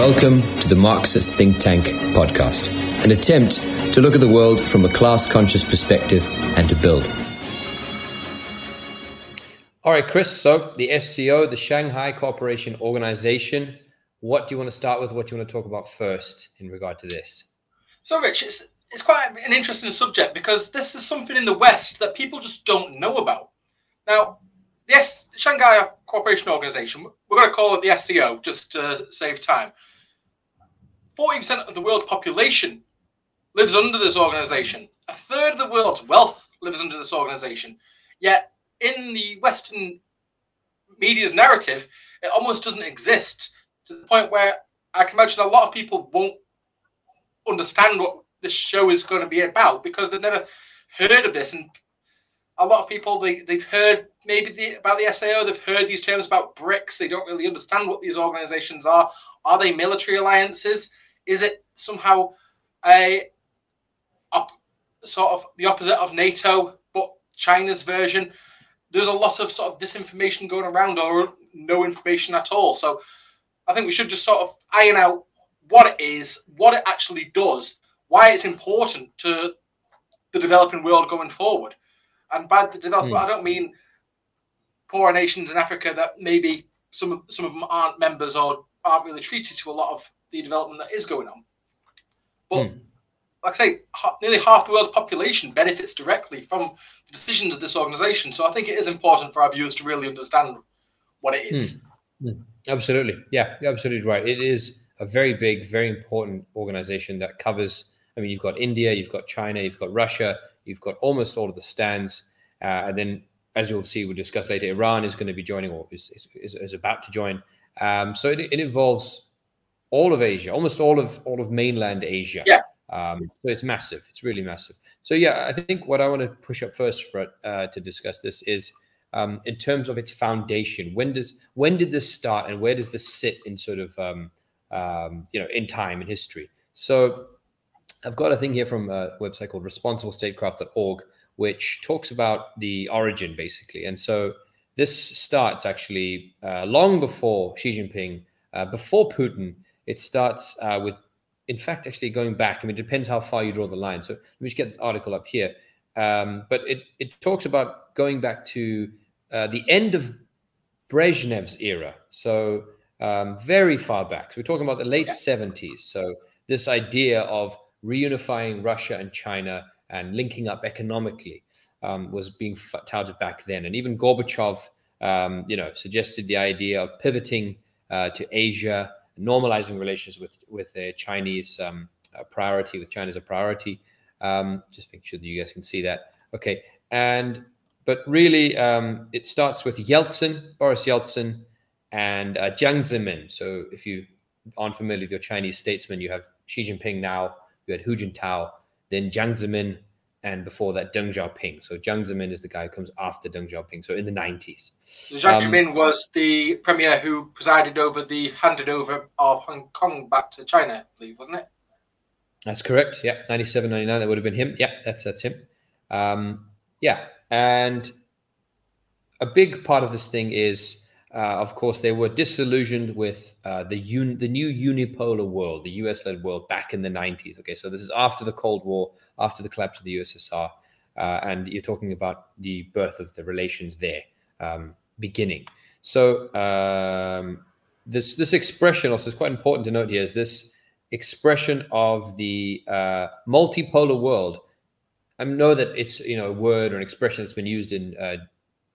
Welcome to the Marxist Think Tank podcast, an attempt to look at the world from a class conscious perspective and to build. All right, Chris. So, the SCO, the Shanghai Cooperation Organization, what do you want to start with? What do you want to talk about first in regard to this? So, Rich, it's, it's quite an interesting subject because this is something in the West that people just don't know about. Now, yes, the Shanghai Cooperation Organization, we're going to call it the SCO just to save time. 40% of the world's population lives under this organization. A third of the world's wealth lives under this organization. Yet, in the Western media's narrative, it almost doesn't exist to the point where I can imagine a lot of people won't understand what this show is going to be about because they've never heard of this. And a lot of people they, they've heard maybe the, about the SCO, they've heard these terms about BRICS. They don't really understand what these organizations are. Are they military alliances? Is it somehow a op, sort of the opposite of NATO, but China's version? There's a lot of sort of disinformation going around or no information at all. So I think we should just sort of iron out what it is, what it actually does, why it's important to the developing world going forward. And by the developing, mm. I don't mean poorer nations in Africa that maybe some of some of them aren't members or aren't really treated to a lot of the development that is going on. But mm. like I say, nearly half the world's population benefits directly from the decisions of this organization. So I think it is important for our viewers to really understand what it is. Mm. Absolutely. Yeah, you're absolutely right. It is a very big, very important organization that covers. I mean, you've got India, you've got China, you've got Russia, you've got almost all of the stands, uh, and then as you'll see, we'll discuss later, Iran is going to be joining or is, is, is about to join. Um, so it, it, involves all of Asia, almost all of all of mainland Asia. Yeah. Um, so it's massive. It's really massive. So yeah, I think what I want to push up first for uh, to discuss this is um, in terms of its foundation. When does when did this start, and where does this sit in sort of um, um, you know in time in history? So I've got a thing here from a website called responsiblestatecraft.org, which talks about the origin basically. And so this starts actually uh, long before Xi Jinping, uh, before Putin. It starts uh, with, in fact, actually going back. I mean, it depends how far you draw the line. So let me just get this article up here. Um, but it, it talks about going back to uh, the end of Brezhnev's era. So um, very far back. So we're talking about the late yeah. 70s. So this idea of reunifying Russia and China and linking up economically um, was being touted back then. And even Gorbachev, um, you know, suggested the idea of pivoting uh, to Asia, normalizing relations with with the Chinese um, priority, with China as a priority. Just make sure that you guys can see that. Okay, and but really, um, it starts with Yeltsin, Boris Yeltsin, and uh, Jiang Zemin. So if you aren't familiar with your Chinese statesmen, you have Xi Jinping now, you had Hu Jintao, then Jiang Zemin, and before that Deng Xiaoping. So Jiang Zemin is the guy who comes after Deng Xiaoping. So in the 90s. Jiang um, Zemin was the premier who presided over the handed over of Hong Kong back to China, I believe, wasn't it? That's correct. Yeah, 97, 99, that would have been him. Yeah, that's that's him. Um, yeah, and a big part of this thing is uh, of course, they were disillusioned with uh, the un- the new unipolar world, the US-led world, back in the 90s. Okay, so this is after the Cold War, after the collapse of the USSR, uh, and you're talking about the birth of the relations there um, beginning. So um, this this expression also is quite important to note here. Is this expression of the uh, multipolar world? I know that it's you know a word or an expression that's been used in uh,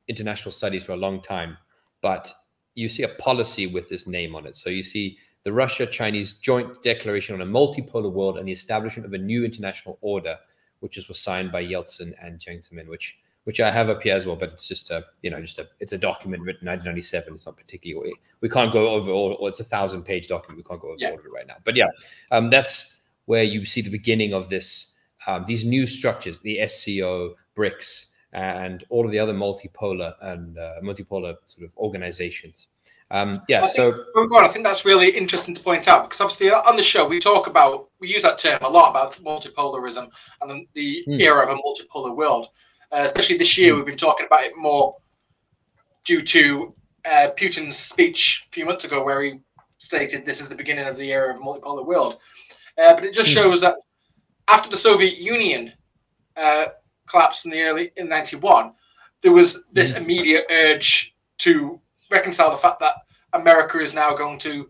international studies for a long time but you see a policy with this name on it. So you see the Russia Chinese joint declaration on a multipolar world and the establishment of a new international order, which was signed by Yeltsin and Jiang Zemin, which which I have up here as well, but it's just a you know just a it's a document written in 1997. It's not particularly we can't go over all. Or it's a thousand page document. We can't go over yeah. all of it right now. But yeah, um, that's where you see the beginning of this um, these new structures, the SCO, BRICS, and all of the other multipolar and uh, multipolar sort of organizations. Um, yeah, I so think, I think that's really interesting to point out because obviously on the show we talk about we use that term a lot about multipolarism and the mm. era of a multipolar world. Uh, especially this year, mm. we've been talking about it more due to uh, Putin's speech a few months ago, where he stated this is the beginning of the era of a multipolar world. Uh, but it just hmm. shows that after the Soviet Union uh, collapsed in the early in '91, there was this hmm. immediate urge to reconcile the fact that America is now going to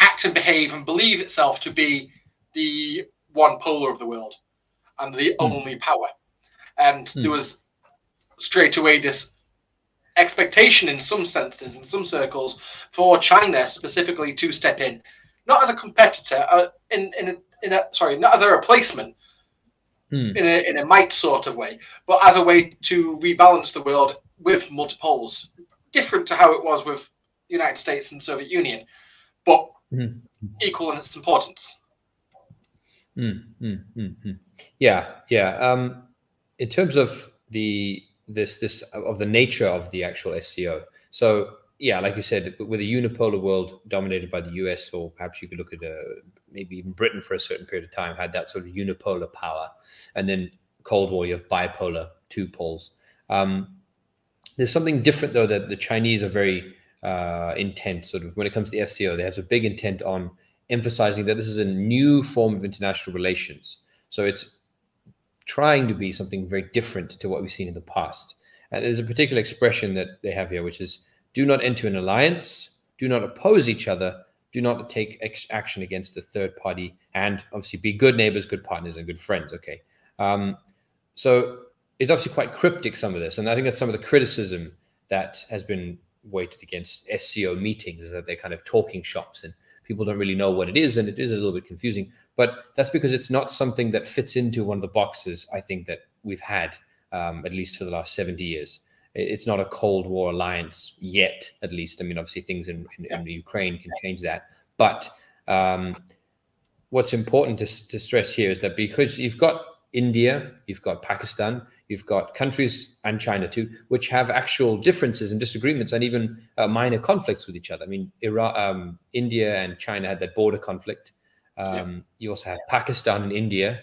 act and behave and believe itself to be the one polar of the world and the mm. only power. And mm. there was straight away this expectation in some senses, in some circles, for China specifically to step in, not as a competitor, uh, in, in, a, in a, sorry, not as a replacement, mm. in, a, in a might sort of way, but as a way to rebalance the world with multipoles, different to how it was with the United States and Soviet Union, but mm. equal in its importance. Mm, mm, mm, mm. Yeah, yeah. Um, in terms of the this this of the nature of the actual SCO, so yeah, like you said, with a unipolar world dominated by the US, or perhaps you could look at a, maybe even Britain for a certain period of time had that sort of unipolar power, and then Cold War you have bipolar, two poles. Um, there's something different though that the Chinese are very uh, intent, sort of when it comes to the SCO, they have a big intent on emphasizing that this is a new form of international relations. So it's trying to be something very different to what we've seen in the past. And there's a particular expression that they have here, which is do not enter an alliance, do not oppose each other, do not take action against a third party, and obviously be good neighbors, good partners, and good friends. Okay. Um, so it's obviously quite cryptic, some of this. And I think that's some of the criticism that has been weighted against SCO meetings, is that they're kind of talking shops and people don't really know what it is, and it is a little bit confusing. But that's because it's not something that fits into one of the boxes I think that we've had um, at least for the last 70 years. It's not a Cold War alliance yet, at least. I mean, obviously things in, in, in Ukraine can change that. But um, what's important to, to stress here is that because you've got India, you've got Pakistan, You've got countries and China too, which have actual differences and disagreements and even uh, minor conflicts with each other. I mean, Iran, um, India and China had that border conflict. Um, yeah. You also have Pakistan and India,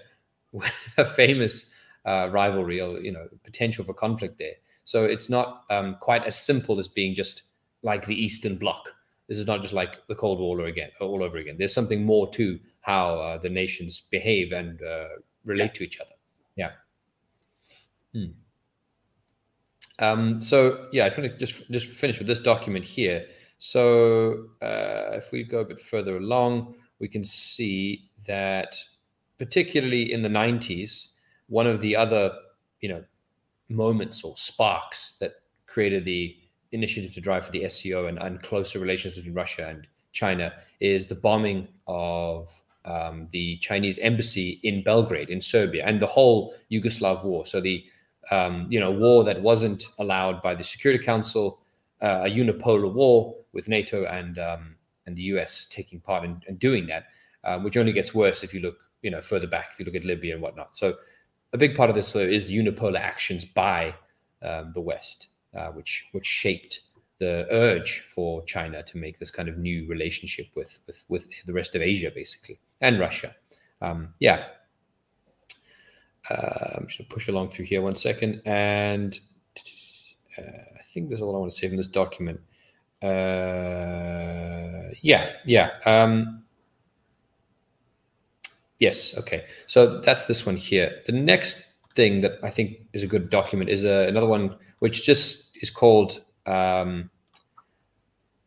a famous uh, rivalry or you know potential for conflict there. So it's not um, quite as simple as being just like the Eastern Bloc. This is not just like the Cold War again, all over again. There's something more to how uh, the nations behave and uh, relate yeah. to each other. Yeah. Hmm. Um, so yeah, I want to just just finish with this document here. So uh, if we go a bit further along, we can see that particularly in the 90s, one of the other you know moments or sparks that created the initiative to drive for the SCO and, and closer relations between Russia and China is the bombing of um, the Chinese embassy in Belgrade in Serbia and the whole Yugoslav war. So the um, you know, war that wasn't allowed by the Security Council, uh, a unipolar war with NATO and um, and the US taking part in, in doing that, uh, which only gets worse if you look, you know, further back, if you look at Libya and whatnot. So a big part of this though, is unipolar actions by um, the West, uh, which which shaped the urge for China to make this kind of new relationship with with with the rest of Asia, basically, and Russia. Um, yeah, uh, I'm just to push along through here one second. And uh, I think that's all I want to say from this document. Uh, yeah, yeah. Um, yes, okay. So that's this one here. The next thing that I think is a good document is uh, another one which just is called. Um,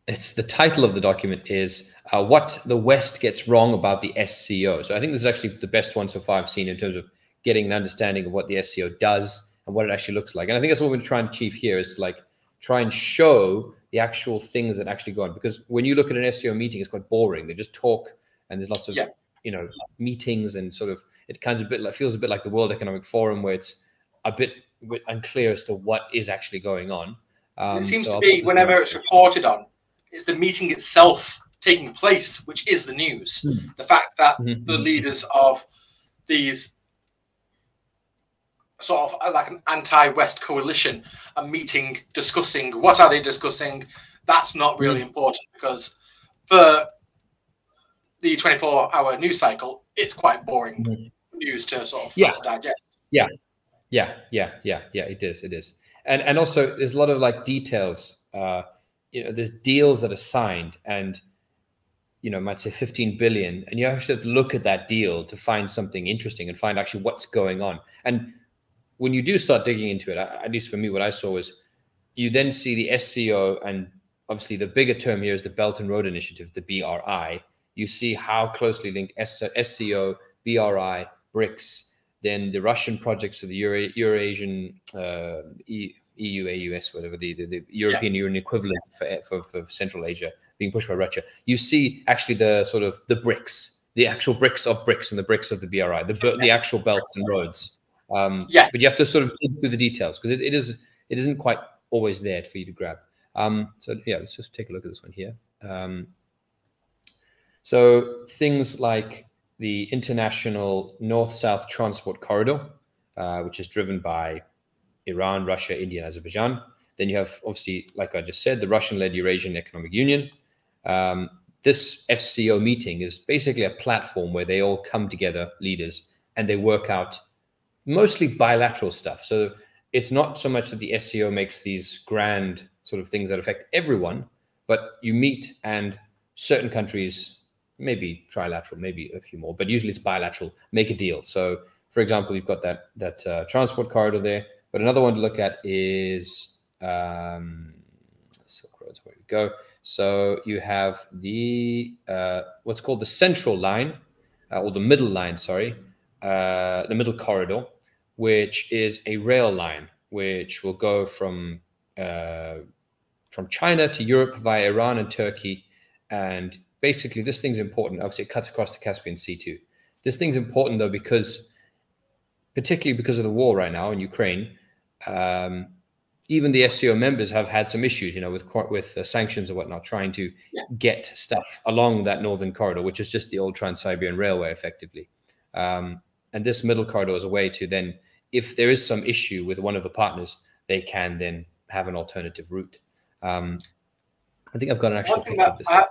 it's the title of the document is uh, what the West gets wrong about the SCO. So I think this is actually the best one so far I've seen in terms of getting an understanding of what the SCO does and what it actually looks like. And I think that's what we're trying to achieve here is like try and show the actual things that actually go on. Because when you look at an SCO meeting, it's quite boring. They just talk and there's lots of yeah. You know meetings and sort of it kind of a bit like feels a bit like the World Economic Forum where it's a bit, unclear as to what is actually going on. Um, it seems so to be whenever it's reported on, it's the meeting itself taking place, which is the news. Hmm. The fact that mm-hmm. the leaders of these sort of uh, like an anti-West coalition, a meeting discussing what are they discussing. That's not really mm. important because for the 24-hour news cycle, it's quite boring mm. news to sort of yeah. digest. Yeah, yeah, yeah, yeah, yeah. It is. It is. And and also there's a lot of like details uh, you know, there's deals that are signed and you know, might say 15 billion, and you actually have to look at that deal to find something interesting and find actually what's going on. And when you do start digging into it, at least for me, what I saw was you then see the SCO and obviously the bigger term here is the Belt and Road Initiative, the BRI. You see how closely linked SCO, BRI, BRICS, then the Russian projects of the Euro, Eurasian uh, EU, AUS, whatever the, the, the European yeah. Union equivalent for, for, for, Central Asia being pushed by Russia. You see actually the sort of the BRICS, the actual BRICS of BRICS and the BRICS of the BRI, the, the actual belts and roads. Um, yeah. But you have to sort of dig through the details because it, it is it isn't quite always there for you to grab. Um, so yeah, let's just take a look at this one here. Um, so things like the international north-south transport corridor, uh, which is driven by Iran, Russia, India, and Azerbaijan. Then you have obviously, like I just said, the Russian-led Eurasian Economic Union. Um, this SCO meeting is basically a platform where they all come together, leaders, and they work out mostly bilateral stuff. So it's not so much that the SCO makes these grand sort of things that affect everyone, but you meet and certain countries, maybe trilateral, maybe a few more, but usually it's bilateral, make a deal. So, for example, you've got that that uh, transport corridor there, but another one to look at is um, Silk Roads. Where we go. So you have the uh, what's called the central line, uh, or the middle line. Sorry, uh, the middle corridor, which is a rail line which will go from uh, from China to Europe via Iran and Turkey. And basically, this thing's important. Obviously, it cuts across the Caspian Sea too. This thing's important though because, particularly because of the war right now in Ukraine, um, even the SCO members have had some issues, you know, with with uh, sanctions and whatnot, trying to get stuff along that northern corridor, which is just the old Trans-Siberian Railway, effectively. Um, and this middle corridor is a way to then, if there is some issue with one of the partners, they can then have an alternative route. Um, I think I've got an actual. One thing that uh,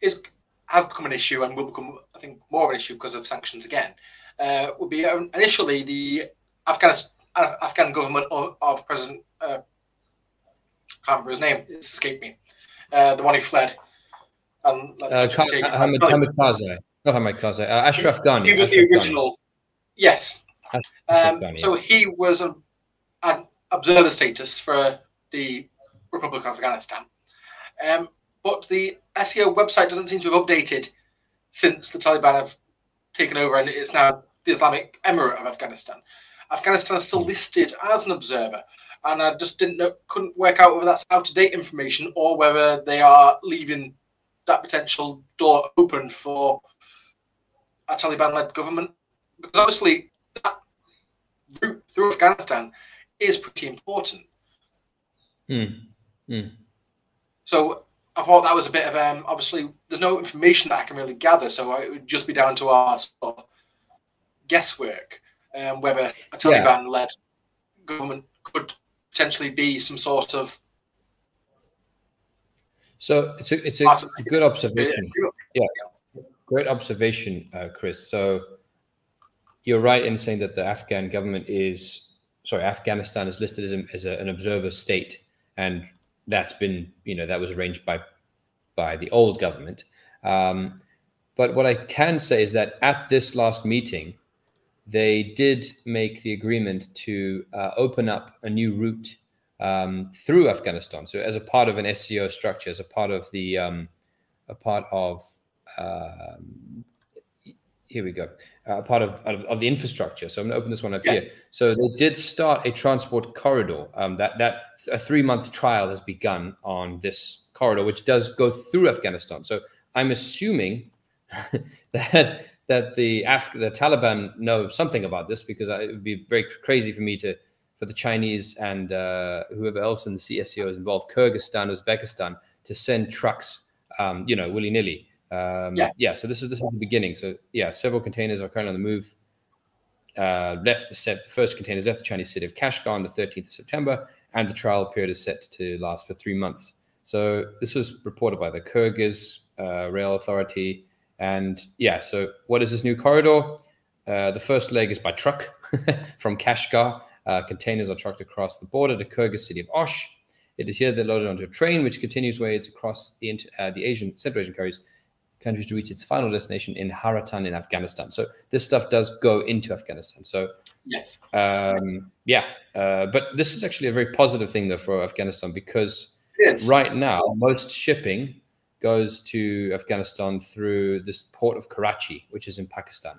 is, has become an issue and will become, I think, more of an issue because of sanctions again. Uh, would be um, initially the Afghan Afghan government of, of President. Uh, can't remember his name. It's escaped me. Uh, the one who fled. Um, uh, Hamid, Hamid Karzai. Not Hamid Karzai. Uh, Ashraf Ghani. He was Ashraf the original. Ghani. Yes. Um, Ghani, so yeah. he was a, an observer status for the Republic of Afghanistan. Um, but the SCO website doesn't seem to have updated since the Taliban have taken over and it's now the Islamic Emirate of Afghanistan. Afghanistan is still listed as an observer, and I just didn't know, couldn't work out whether that's out of date information or whether they are leaving that potential door open for a Taliban led government. Because obviously, that route through Afghanistan is pretty important. Mm. Mm. So I thought that was a bit of um, obviously there's no information that I can really gather, so it would just be down to our sort of guesswork um, whether a Taliban-led yeah. government could potentially be some sort of. So it's a it's a good observation. Yeah, great observation, uh, Chris. So you're right in saying that the Afghan government is sorry, Afghanistan is listed as, a, as a, an observer state, and that's been you know that was arranged by by the old government. Um, but what I can say is that at this last meeting, they did make the agreement to uh, open up a new route um, through Afghanistan. So as a part of an SCO structure, as a part of the um, a part of uh, here we go, uh, part of, of, of the infrastructure. So I'm going to open this one up yeah. here. So they did start a transport corridor. Um, that that a three month trial has begun on this corridor, which does go through Afghanistan. So I'm assuming that that the Af- the Taliban know something about this because it would be very crazy for me to for the Chinese and uh, whoever else in the CSCO is involved, Kyrgyzstan, Uzbekistan, to send trucks, um, you know, willy nilly. Um, yeah. yeah. So this is this is the beginning. So yeah, several containers are currently on the move. Uh, left the, set, the first containers left the Chinese city of Kashgar on the 13th of September, and the trial period is set to last for three months. So this was reported by the Kyrgyz uh, Rail Authority. And yeah, so what is this new corridor? Uh, the first leg is by truck from Kashgar. Uh, containers are trucked across the border to Kyrgyz city of Osh. It is here they're loaded onto a train, which continues ways across the uh, the Asian Central Asian countries countries to reach its final destination in Haratan in Afghanistan. So this stuff does go into Afghanistan. So yes, um, yeah, uh, but this is actually a very positive thing though for Afghanistan because right now most shipping goes to Afghanistan through this port of Karachi, which is in Pakistan.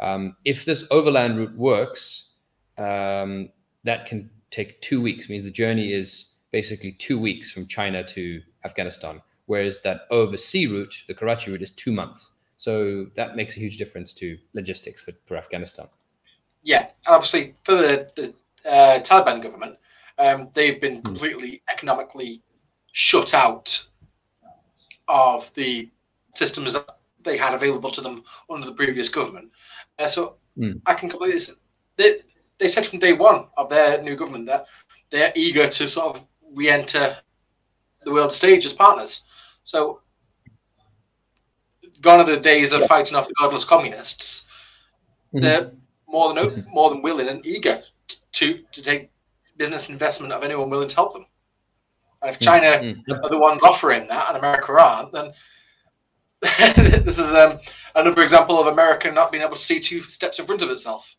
Um, if this overland route works, um, that can take two weeks. Means the journey is basically two weeks from China to Afghanistan, whereas that oversea route, the Karachi route, is two months. So that makes a huge difference to logistics for, for Afghanistan. Yeah, and obviously for the, the uh, Taliban government, um, they've been hmm. completely economically shut out of the systems that they had available to them under the previous government. Uh, so mm. I can completely. They, they said from day one of their new government that they're eager to sort of re-enter the world stage as partners. So gone are the days of fighting off the godless communists. Mm-hmm. They're more than mm-hmm. more than willing and eager to to take business investment of anyone willing to help them. And if China mm-hmm. are the ones offering that and America aren't, then this is um, another example of America not being able to see two steps in front of itself.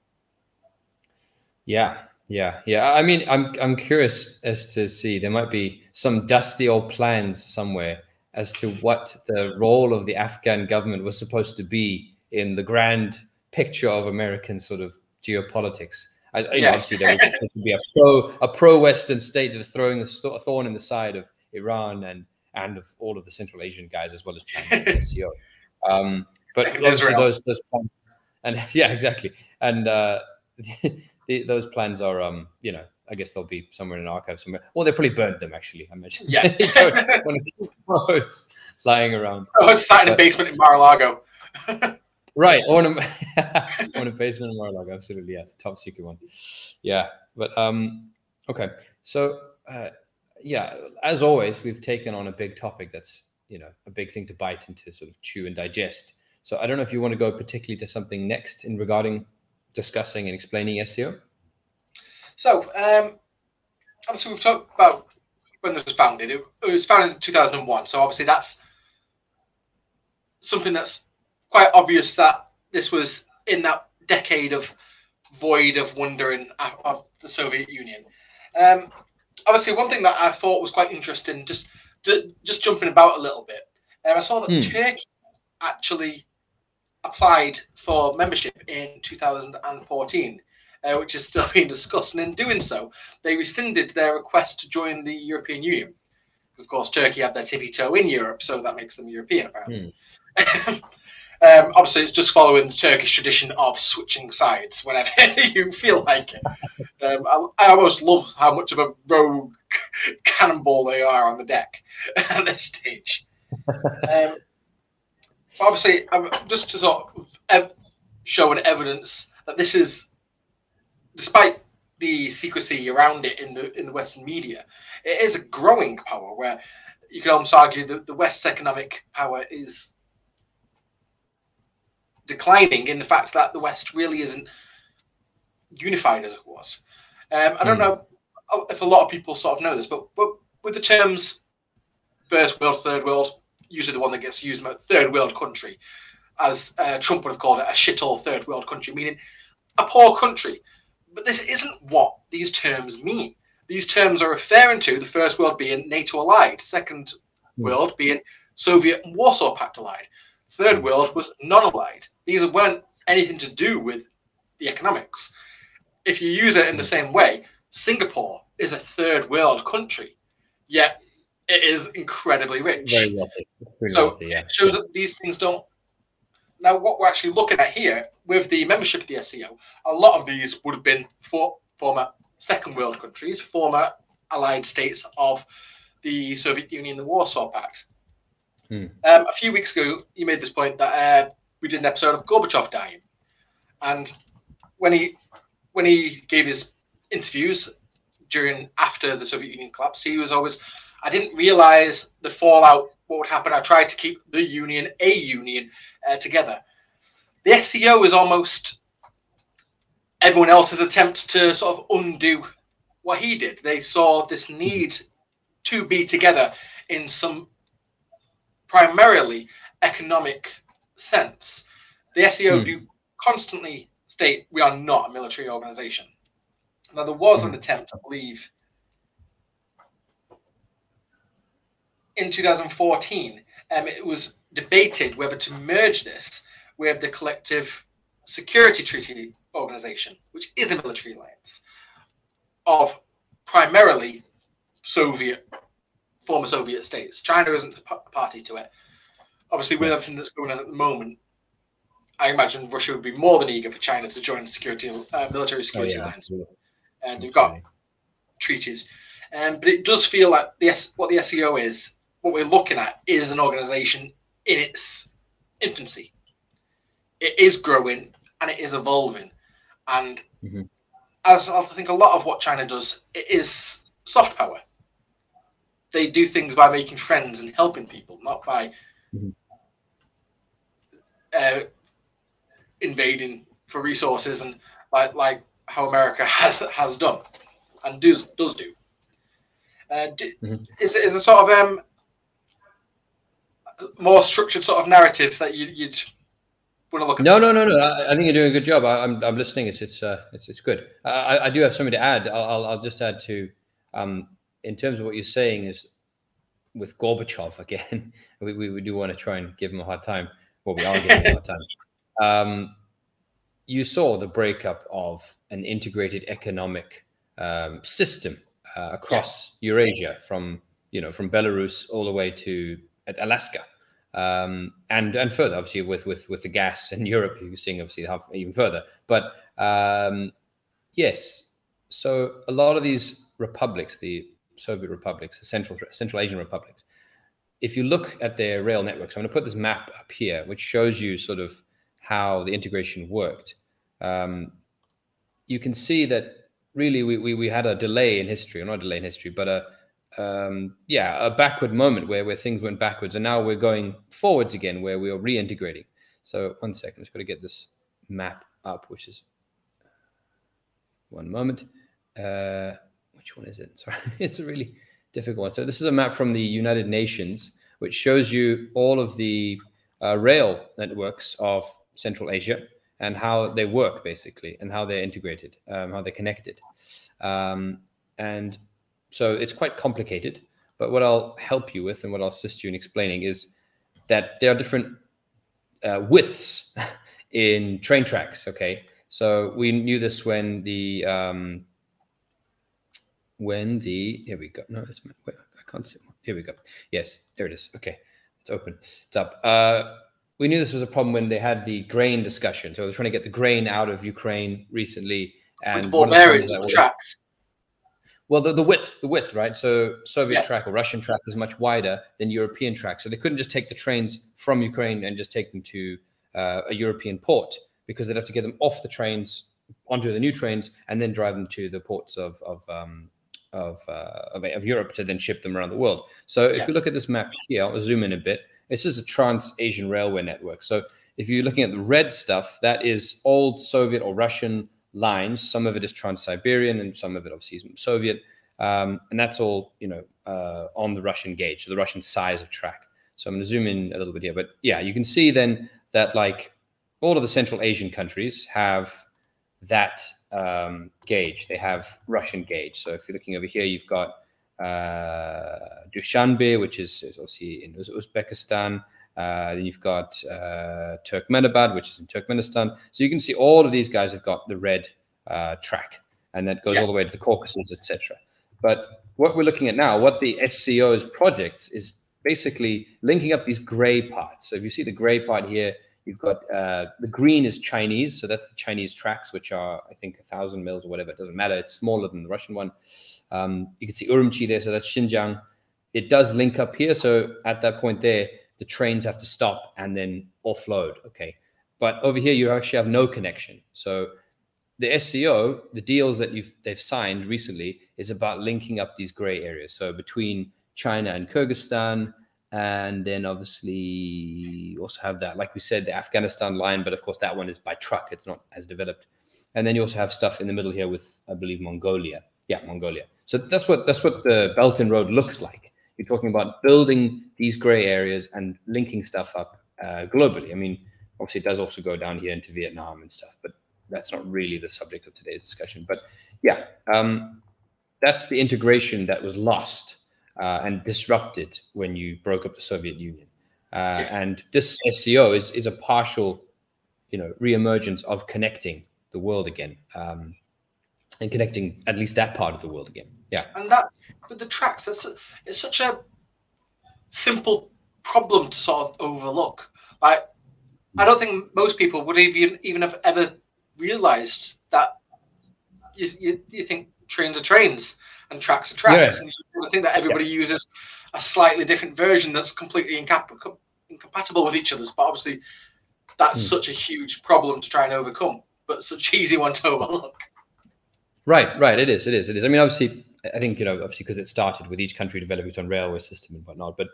Yeah, yeah, yeah. I mean, I'm I'm curious as to see there might be some dusty old plans somewhere as to what the role of the Afghan government was supposed to be in the grand picture of American sort of geopolitics. I, yes. obviously, there was supposed to be a pro a pro Western state that was throwing a thorn in the side of Iran and and of all of the Central Asian guys as well as China and SCO. Um, but obviously those those plans, and yeah, exactly. And uh, the, those plans are, um, you know, I guess they'll be somewhere in an archive somewhere. Well, they probably burned them actually. I mentioned. Yeah. flying around. Oh, it's sat in a basement in Mar-a-Lago. right, or in a, or in a basement in Mar-a-Lago. Absolutely, yes, top secret one. Yeah, but um, okay. So uh, yeah, as always, we've taken on a big topic that's you know a big thing to bite into, sort of chew and digest. So I don't know if you want to go particularly to something next in regarding discussing and explaining SCO. So um, obviously we've talked about when this was founded. It, it was founded in 2001. So obviously that's something that's quite obvious that this was in that decade of void of wondering of the Soviet Union. Um, obviously, one thing that I thought was quite interesting, just just jumping about a little bit, um, I saw that mm. Turkey actually applied for membership in 2014, uh, which is still being discussed. And in doing so, they rescinded their request to join the European Union. Because, of course, Turkey had their tippy toe in Europe, so that makes them European, apparently. Mm. Um, obviously, it's just following the Turkish tradition of switching sides whenever you feel like it. Um, I, I, almost love how much of a rogue cannonball they are on the deck at this stage. Um, obviously, just to sort of show an evidence that this is, despite the secrecy around it in the in the Western media, it is a growing power where you can almost argue that the West's economic power is declining in the fact that the West really isn't unified as it was. Um, I don't mm. know if a lot of people sort of know this, but, but with the terms first world, third world, usually the one that gets used about third world country, as uh, Trump would have called it, a shithole third world country, meaning a poor country. But this isn't what these terms mean. These terms are referring to the first world being NATO allied, second mm. world being Soviet and Warsaw Pact allied, third world was non-allied. These weren't anything to do with the economics. If you use it in the same way, Singapore is a third world country, yet it is incredibly rich. Very wealthy. so wealthy, yeah. it shows that these things don't. Now, what we're actually looking at here with the membership of the SCO, a lot of these would have been for former second world countries, former allied states of the Soviet Union, the Warsaw Pact. Hmm. Um, a few weeks ago, you made this point that uh, we did an episode of Gorbachev dying, and when he when he gave his interviews during after the Soviet Union collapse, he was always, I didn't realize the fallout, what would happen. I tried to keep the union a union uh, together. The SCO is almost everyone else's attempt to sort of undo what he did. They saw this need to be together in some primarily economic sense. The SCO hmm. do constantly state we are not a military organization. Now, there was an hmm. attempt, I believe, in 2014. Um, it was debated whether to merge this with the Collective Security Treaty Organization, which is a military alliance of primarily Soviet, former Soviet states. China isn't a party to it. Obviously, with everything that's going on at the moment, I imagine Russia would be more than eager for China to join the security, uh, military security oh, yeah, alliance. And they've got treaties. Um, but it does feel like the S- what the SCO is, what we're looking at, is an organization in its infancy. It is growing and it is evolving. And mm-hmm. as I think a lot of what China does, it is soft power. They do things by making friends and helping people, not by mm-hmm. uh, invading for resources and like like how America has has done and does does do. Uh, mm-hmm. Is it a sort of um, more structured sort of narrative that you, would want to look at? No, this? no, no, no. I, I, think you're doing a good job. I, am I'm, I'm listening. It's it's uh, it's it's good. I, I do have something to add. I'll I'll, I'll just add to um, in terms of what you're saying is with Gorbachev again. we, we, we do want to try and give him a hard time. Well, we are giving him a hard time. Um, you saw the breakup of an integrated economic um, system uh, across yeah. Eurasia, from you know from Belarus all the way to Alaska, um, and and further, obviously with with with the gas in Europe, you're seeing obviously even further. But um, yes, so a lot of these republics, the Soviet republics, the Central Central Asian republics, if you look at their rail networks, I'm going to put this map up here, which shows you sort of how the integration worked, um, you can see that really we, we, we, had a delay in history, or not a delay in history, but a um, yeah, a backward moment where, where things went backwards, and now we're going forwards again, where we are reintegrating. So one second, I've got to get this map up, which is one moment. Uh, which one is it? Sorry, it's a really difficult one. So this is a map from the United Nations, which shows you all of the uh, rail networks of Central Asia and how they work basically and how they're integrated, um, how they're connected. Um, and so it's quite complicated. But what I'll help you with and what I'll assist you in explaining is that there are different uh, widths in train tracks. Okay, so we knew this when the um, when the here we go. No, it's I can't see. Here we go. Yes, there it is. Okay, it's open. It's up. Uh, we knew this was a problem when they had the grain discussion. So they're trying to get the grain out of Ukraine recently. And With the the tracks. Well, the, the width, the width, right? So Soviet yeah. track or Russian track is much wider than European track. So they couldn't just take the trains from Ukraine and just take them to uh, a European port because they'd have to get them off the trains onto the new trains and then drive them to the ports of of um, of, uh, of, of, Europe to then ship them around the world. So if you look at this map here, I'll zoom in a bit. This is a trans-Asian railway network. So if you're looking at the red stuff, that is old Soviet or Russian lines. Some of it is Trans-Siberian, and some of it obviously is Soviet, um, and that's all you know uh, on the Russian gauge, so the Russian size of track. So I'm going to zoom in a little bit here, but yeah, you can see then that like all of the Central Asian countries have that um, gauge. They have Russian gauge. So if you're looking over here, you've got uh, Dushanbe, which is, is obviously in Uzbekistan. Uh, then you've got uh, Turkmenabad, which is in Turkmenistan. So you can see all of these guys have got the red uh, track, and that goes yeah. all the way to the Caucasus, etc. But what we're looking at now, what the SCO's projects is basically linking up these gray parts. So if you see the gray part here, you've got uh, the green is Chinese, so that's the Chinese tracks, which are I think a thousand mils or whatever. It doesn't matter; it's smaller than the Russian one. Um, you can see Urumqi there, so that's Xinjiang. It does link up here. So at that point there, the trains have to stop and then offload. Okay. But over here, you actually have no connection. So the SCO, the deals that you've they've signed recently, is about linking up these gray areas. So between China and Kyrgyzstan, and then obviously you also have that, like we said, the Afghanistan line, but of course that one is by truck; it's not as developed. And then you also have stuff in the middle here with, I believe, Mongolia. Yeah, Mongolia. So that's what that's what the Belt and Road looks like. You're talking about building these gray areas and linking stuff up uh, globally. I mean, obviously, it does also go down here into Vietnam and stuff, but that's not really the subject of today's discussion. But yeah, um, that's the integration that was lost uh, and disrupted when you broke up the Soviet Union. Uh, yes. And this SCO is is a partial, you know, reemergence of connecting the world again, um, and connecting at least that part of the world again. Yeah. And that with the tracks, that's it's such a simple problem to sort of overlook. Like, I don't think most people would even even have ever realized that you, you, you think trains are trains and tracks are tracks, yeah. and you think that everybody yeah. uses a slightly different version that's completely incap- incompatible with each other's. But obviously, that's mm. such a huge problem to try and overcome, but such easy one to overlook. Right, right. It is. It is. It is. I mean, obviously, I think you know, obviously, because it started with each country developing its own railway system and whatnot. But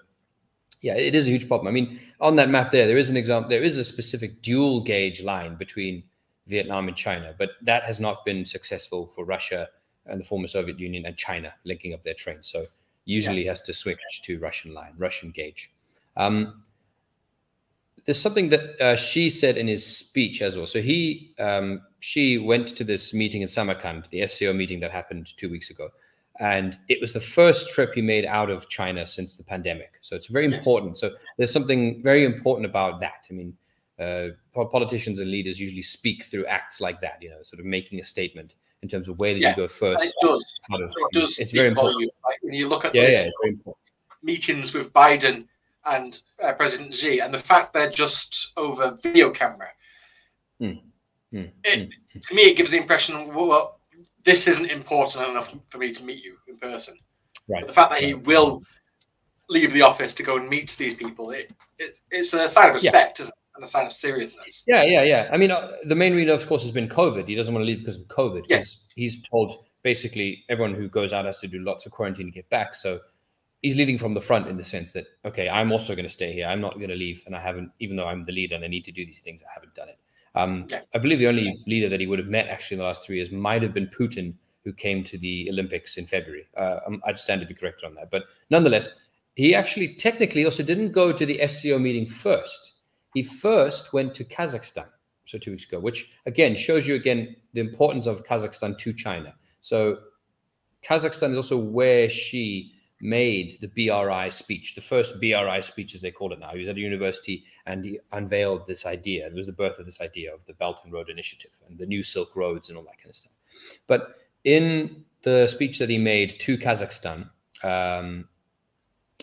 yeah, it is a huge problem. I mean, on that map there, there is an example. There is a specific dual gauge line between Vietnam and China, but that has not been successful for Russia and the former Soviet Union and China linking up their trains. So usually yeah. has to switch to Russian line, Russian gauge. Um, there's something that uh, Xi said in his speech as well. So he, um, Xi went to this meeting in Samarkand, the SCO meeting that happened two weeks ago, and it was the first trip he made out of China since the pandemic. So it's very yes. important. So there's something very important about that. I mean, uh, politicians and leaders usually speak through acts like that, you know, sort of making a statement in terms of where did yeah, you go first. It does. Of, it does. It's very important. Like when you look at yeah, yeah, meetings with Biden and uh, President Xi, and the fact they're just over video camera. Mm. Mm. It, mm. To me, it gives the impression, well, this isn't important enough for me to meet you in person. Right. But the fact that he will leave the office to go and meet these people, it, it it's a sign of respect, yeah. and a sign of seriousness. Yeah, yeah, yeah. I mean, uh, the main reason, of course, has been COVID. He doesn't want to leave because of COVID. Yes. He's told basically everyone who goes out has to do lots of quarantine to get back. So he's leading from the front in the sense that okay, I'm also going to stay here. I'm not going to leave, and I haven't, even though I'm the leader and I need to do these things, I haven't done it. Um, yeah. I believe the only leader that he would have met actually in the last three years might have been Putin, who came to the Olympics in February. Uh, um, I'd stand to be corrected on that, but nonetheless, he actually technically also didn't go to the SCO meeting first. He first went to Kazakhstan, so two weeks ago, which again shows you again the importance of Kazakhstan to China. So Kazakhstan is also where Xi made the BRI speech, the first BRI speech, as they call it now. He was at a university and he unveiled this idea. It was the birth of this idea of the Belt and Road Initiative and the new Silk Roads and all that kind of stuff. But in the speech that he made to Kazakhstan, um,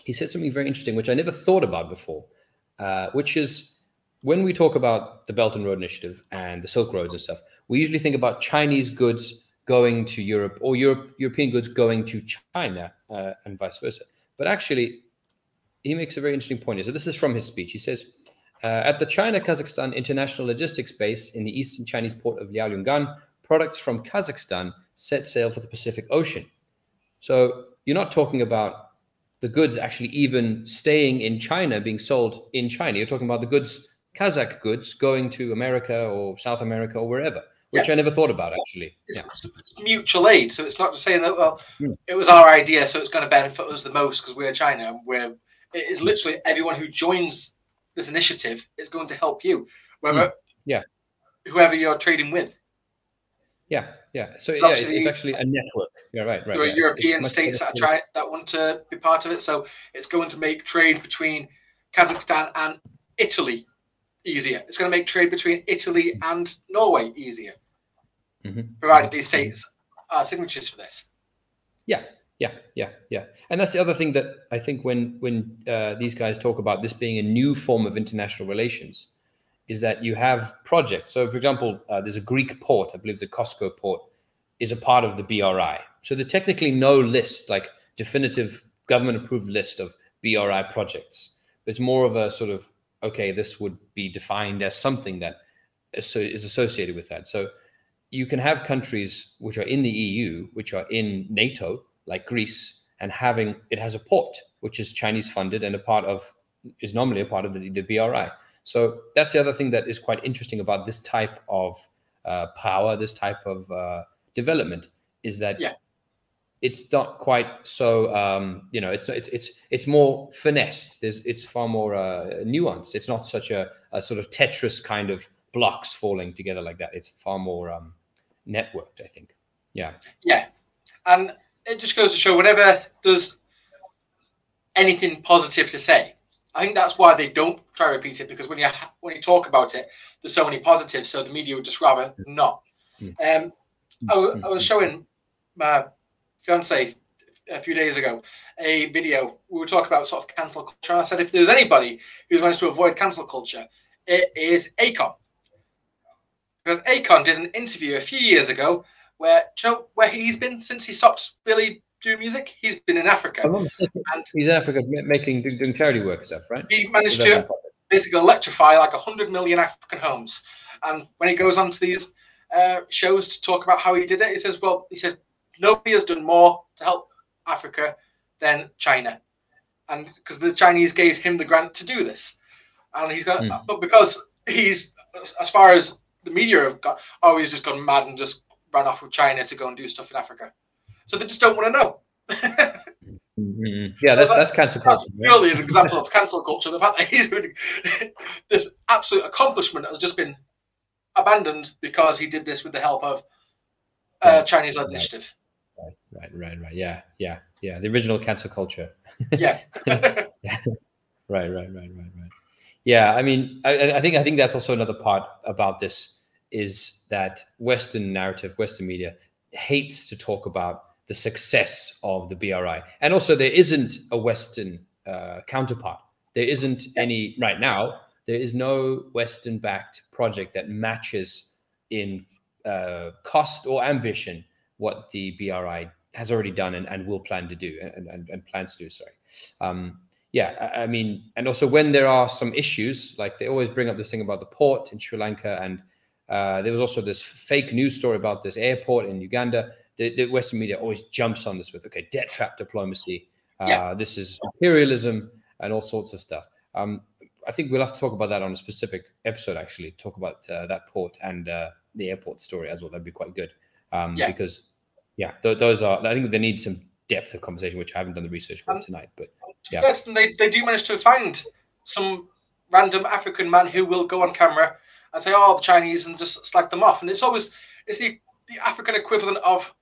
he said something very interesting, which I never thought about before, uh, which is when we talk about the Belt and Road Initiative and the Silk Roads and stuff, we usually think about Chinese goods going to Europe or Europe, European goods going to China uh, and vice versa. But actually, he makes a very interesting point. So this is from his speech. He says, uh, at the China-Kazakhstan International Logistics Base in the eastern Chinese port of Lianyungang, products from Kazakhstan set sail for the Pacific Ocean. So you're not talking about the goods actually even staying in China, being sold in China. You're talking about the goods, Kazakh goods, going to America or South America or wherever which yeah. I never thought about actually. It's, yeah. it's, mutual aid, so it's not just saying that well, mm. it was our idea, so it's going to benefit us the most because we're China. We're it is literally everyone who joins this initiative is going to help you, whether mm. yeah, whoever you're trading with. Yeah, yeah. So yeah, it's, it's, actually a network. Yeah, right, right. There are yeah. European it's, states that try that want to be part of it, so it's going to make trade between Kazakhstan and Italy easier. It's going to make trade between Italy and Norway easier, mm-hmm. provided these states are signatures for this. Yeah, yeah, yeah, yeah. And that's the other thing that I think when when uh, these guys talk about this being a new form of international relations, is that you have projects. So, for example, uh, there's a Greek port, I believe the COSCO port, is a part of the BRI. So, there's technically no list, like definitive government approved list of BRI projects. It's more of a sort of okay, this would be defined as something that is associated with that. So you can have countries which are in the EU, which are in NATO, like Greece, and having it has a port which is Chinese funded and a part of is normally a part of the, the BRI. So that's the other thing that is quite interesting about this type of uh, power, this type of uh, development, is that yeah. It's not quite so um, you know it's it's it's it's more finessed. There's it's far more uh, nuanced. It's not such a, a sort of Tetris kind of blocks falling together like that. It's far more um, networked, I think. Yeah. Yeah, and it just goes to show whenever there's anything positive to say, I think that's why they don't try to repeat it because when you when you talk about it, there's so many positives, so the media would just rather not. Mm. Um, I, I was showing my fiance a few days ago a video. We were talking about sort of cancel culture. I said if there's anybody who's managed to avoid cancel culture, it is Akon. Because Akon did an interview a few years ago where you know where he's been since he stopped really doing music. He's been in Africa. And he's in Africa making doing charity work stuff, right? He managed to basically electrify like hundred million African homes. And when he goes on to these uh, shows to talk about how he did it, he says, "Well, he said nobody has done more to help Africa than China, and because the Chinese gave him the grant to do this, and he's got, mm. but because he's as far as the media have got, oh, he's just gone mad and just ran off with China to go and do stuff in Africa. So they just don't want to know. mm-hmm. Yeah, that's, that's, that's cancel culture. That's purely an example of cancel culture. The fact that he's this absolute accomplishment has just been abandoned because he did this with the help of uh, Chinese led initiative. Right, right, right, right. Yeah, yeah, yeah. The original cancel culture. yeah. yeah. Right, right, right, right, right. Yeah, I mean, I, I think I think that's also another part about this is that Western narrative, Western media hates to talk about the success of the BRI, and also there isn't a Western uh, counterpart. There isn't any right now. There is no Western-backed project that matches in uh, cost or ambition what the BRI has already done and, and will plan to do and, and, and plans to do. Sorry. Um, yeah, I, I, mean, and also when there are some issues, like they always bring up this thing about the port in Sri Lanka, and uh, there was also this fake news story about this airport in Uganda. The, the Western media always jumps on this with, okay, debt trap diplomacy. Uh, yeah. This is imperialism and all sorts of stuff. Um, I think we'll have to talk about that on a specific episode, actually, talk about uh, that port and uh, the airport story as well. That'd be quite good um, yeah. because yeah, th- those are. I think they need some depth of conversation, which I haven't done the research for um, tonight. But yeah, they they do manage to find some random African man who will go on camera and say, "Oh, the Chinese," and just slag them off. And it's always it's the the African equivalent of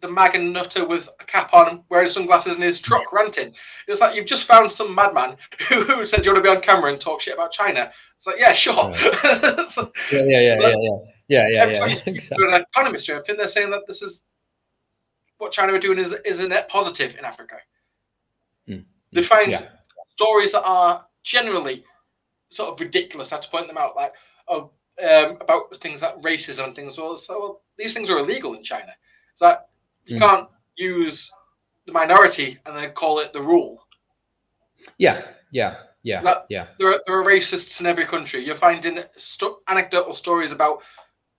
the mag and nutter with a cap on, wearing sunglasses in his truck, ranting. It's like you've just found some madman who, who said, you want to be on camera and talk shit about China?" It's like, yeah, sure. Right. so, yeah, yeah, yeah, so, yeah, yeah, yeah, yeah, yeah. Time you Exactly. An economist I think they're saying that this is what China are doing is is a net positive in Africa. Mm. They find yeah. stories that are generally sort of ridiculous. I have to point them out, like oh, um, about things like racism and things. Well, so well, these things are illegal in China. So you mm. can't use the minority and then call it the rule. Yeah, yeah, yeah, that, yeah. There are, there are racists in every country. You're finding sto- anecdotal stories about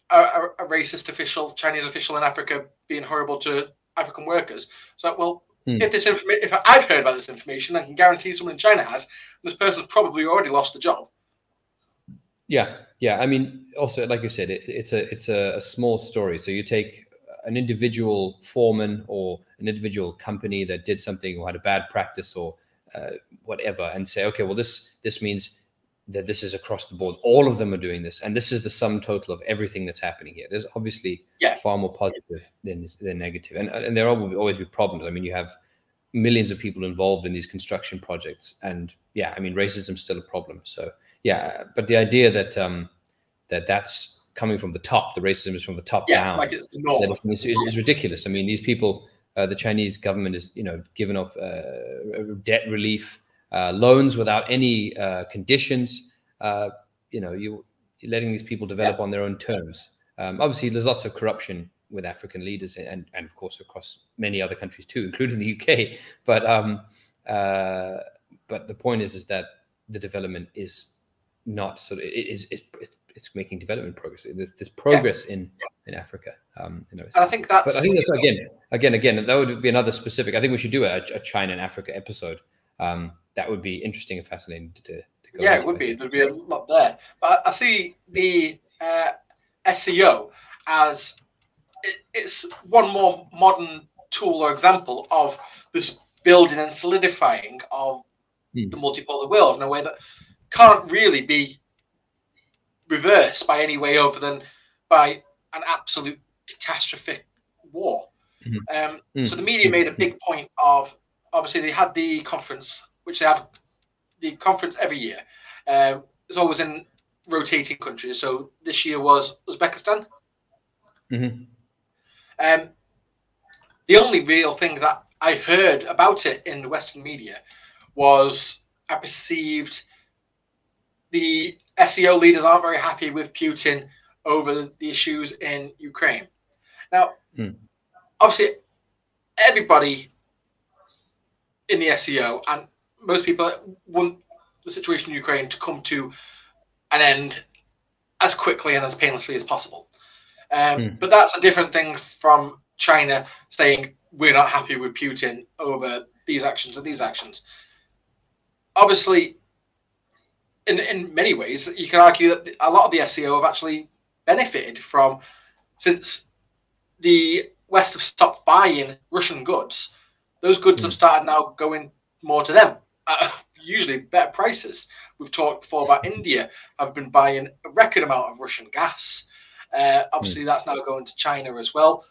a, a, a, racist official, Chinese official in Africa, being horrible to African workers. So, well, mm. if this information, if I've heard about this information, I can guarantee someone in China has. This person's probably already lost the job. Yeah, yeah. I mean, also, like you said, it, it's a it's a, a small story. So you take an individual foreman or an individual company that did something or had a bad practice or uh, whatever, and say, okay, well, this this means that this is across the board. All of them are doing this, and this is the sum total of everything that's happening here. There's obviously yeah. far more positive than than negative, and and there will always be problems. I mean, you have millions of people involved in these construction projects, and yeah, I mean, racism's still a problem. So yeah, but the idea that um, that that's coming from the top, the racism is from the top yeah, down. like it's the norm. Is, is ridiculous. I mean, these people, uh, the Chinese government is you know given off uh, debt relief uh, loans without any uh, conditions. Uh, you know, you, are letting these people develop yeah. on their own terms. Um, obviously, there's lots of corruption with African leaders, and and of course across many other countries too, including the UK. But um, uh, but the point is, is that the development is not sort of it is it's, it's making development progress. There's, there's progress yeah. in in Africa. Um, you know, and I think that's. But I think that's again, again, again. That would be another specific. I think we should do a, a China and Africa episode. Um, that would be interesting and fascinating to, to go. Yeah, it would be. There'd be a lot there. But I see the uh, SCO as it, it's one more modern tool or example of this building and solidifying of Hmm. the multipolar world in a way that can't really be reversed by any way other than by an absolute catastrophic war. Mhm. Um, Mm. So the media made a big point of obviously they had the conference, which they have the conference every year. Um, it's always in rotating countries. So this year was Uzbekistan. Mhm. Um, the only real thing that I heard about it in the Western media was I perceived the SCO leaders aren't very happy with Putin over the issues in Ukraine. Now, Hmm. obviously, everybody in the SCO and most people want the situation in Ukraine to come to an end as quickly and as painlessly as possible. Um, Hmm. But that's a different thing from China saying we're not happy with Putin over these actions and these actions. Obviously, in, in many ways, you can argue that a lot of the SCO have actually benefited from since the West have stopped buying Russian goods. Those goods have started now going more to them, at usually better prices. We've talked before about India have been buying a record amount of Russian gas. Uh, obviously, that's now going to China as well.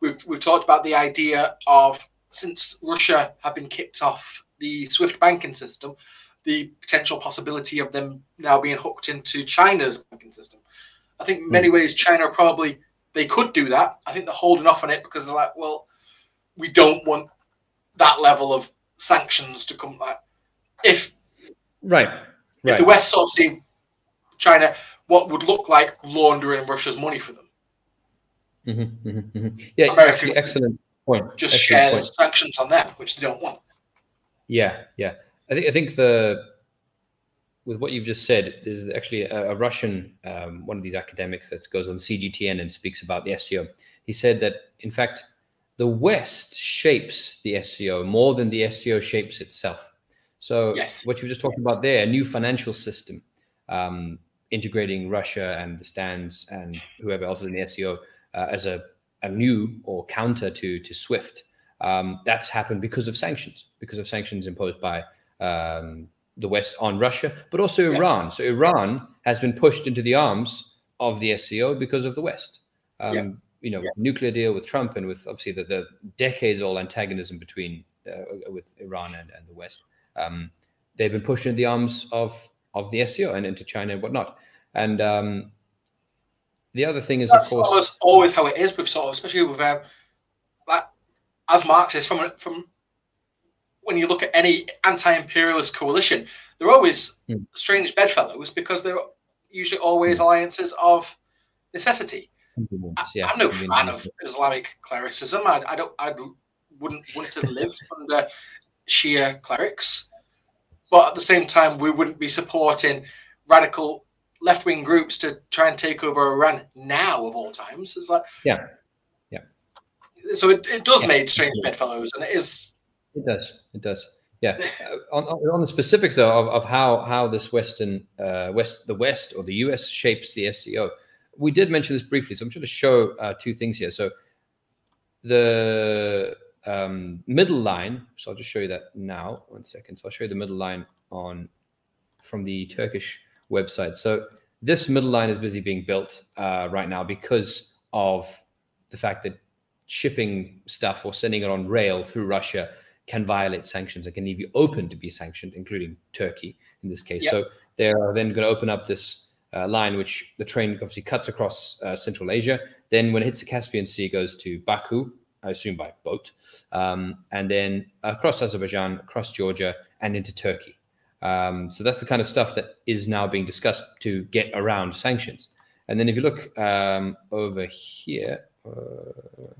We've we've talked about the idea of since Russia have been kicked off the SWIFT banking system, the potential possibility of them now being hooked into China's banking system. I think in many ways China probably they could do that. I think they're holding off on it because they're like, well, we don't want that level of sanctions to come. Like, if Right. if Right. the West sort of see China what would look like laundering Russia's money for them, Mhm, mhm, mhm. Yeah, America actually, excellent point. just excellent share the point. sanctions on them, which they don't want. Yeah, yeah. I think I think the with what you've just said, there's actually a, a Russian um, one of these academics that goes on CGTN and speaks about the SCO. He said that in fact the West shapes the SCO more than the SCO shapes itself. So Yes. what you were just talking about there, a new financial system, um, integrating Russia and the stands and whoever else is in the SCO uh, as a, a new or counter to to Swift. Um, that's happened because of sanctions, because of sanctions imposed by um, the West on Russia, but also Yeah. Iran. So Iran has been pushed into the arms of the SCO because of the West. Um, Yeah. You know, with nuclear deal with Trump and with obviously the, the decades-old antagonism between uh, with Iran and, and the West, um, they've been pushed into the arms of of the SCO and into China and whatnot. And um, the other thing is, That's of course, almost always how it is with sort of, especially with um, like as Marxists from from when you look at any anti-imperialist coalition, they're always Hmm. strange bedfellows because they're usually always alliances of necessity. I, yeah, I'm no fan of Islamic clericism. I, I don't. I wouldn't want to live under Shia clerics, but at the same time, we wouldn't be supporting radical left-wing groups to try and take over Iran now of all times. It's like Yeah. Yeah. So it, it does Yeah. make strange bedfellows, and it is It does. It does. Yeah. Uh, on, on on the specifics though of, of how how this Western uh, West the West or the US shapes the SCO, we did mention this briefly. So I'm trying to show uh, two things here. So the um, middle line. So I'll just show you that now. One second. So I'll show you the middle line on from the Turkish website. So this middle line is busy being built uh, right now because of the fact that shipping stuff or sending it on rail through Russia can violate sanctions and can leave you open to be sanctioned, including Turkey in this case. Yeah. So they are then going to open up this uh, line, which the train obviously cuts across uh, Central Asia. Then when it hits the Caspian Sea, it goes to Baku, I assume by boat, um, and then across Azerbaijan, across Georgia, and into Turkey. Um, so that's the kind of stuff that is now being discussed to get around sanctions. And then if you look um, over here, uh,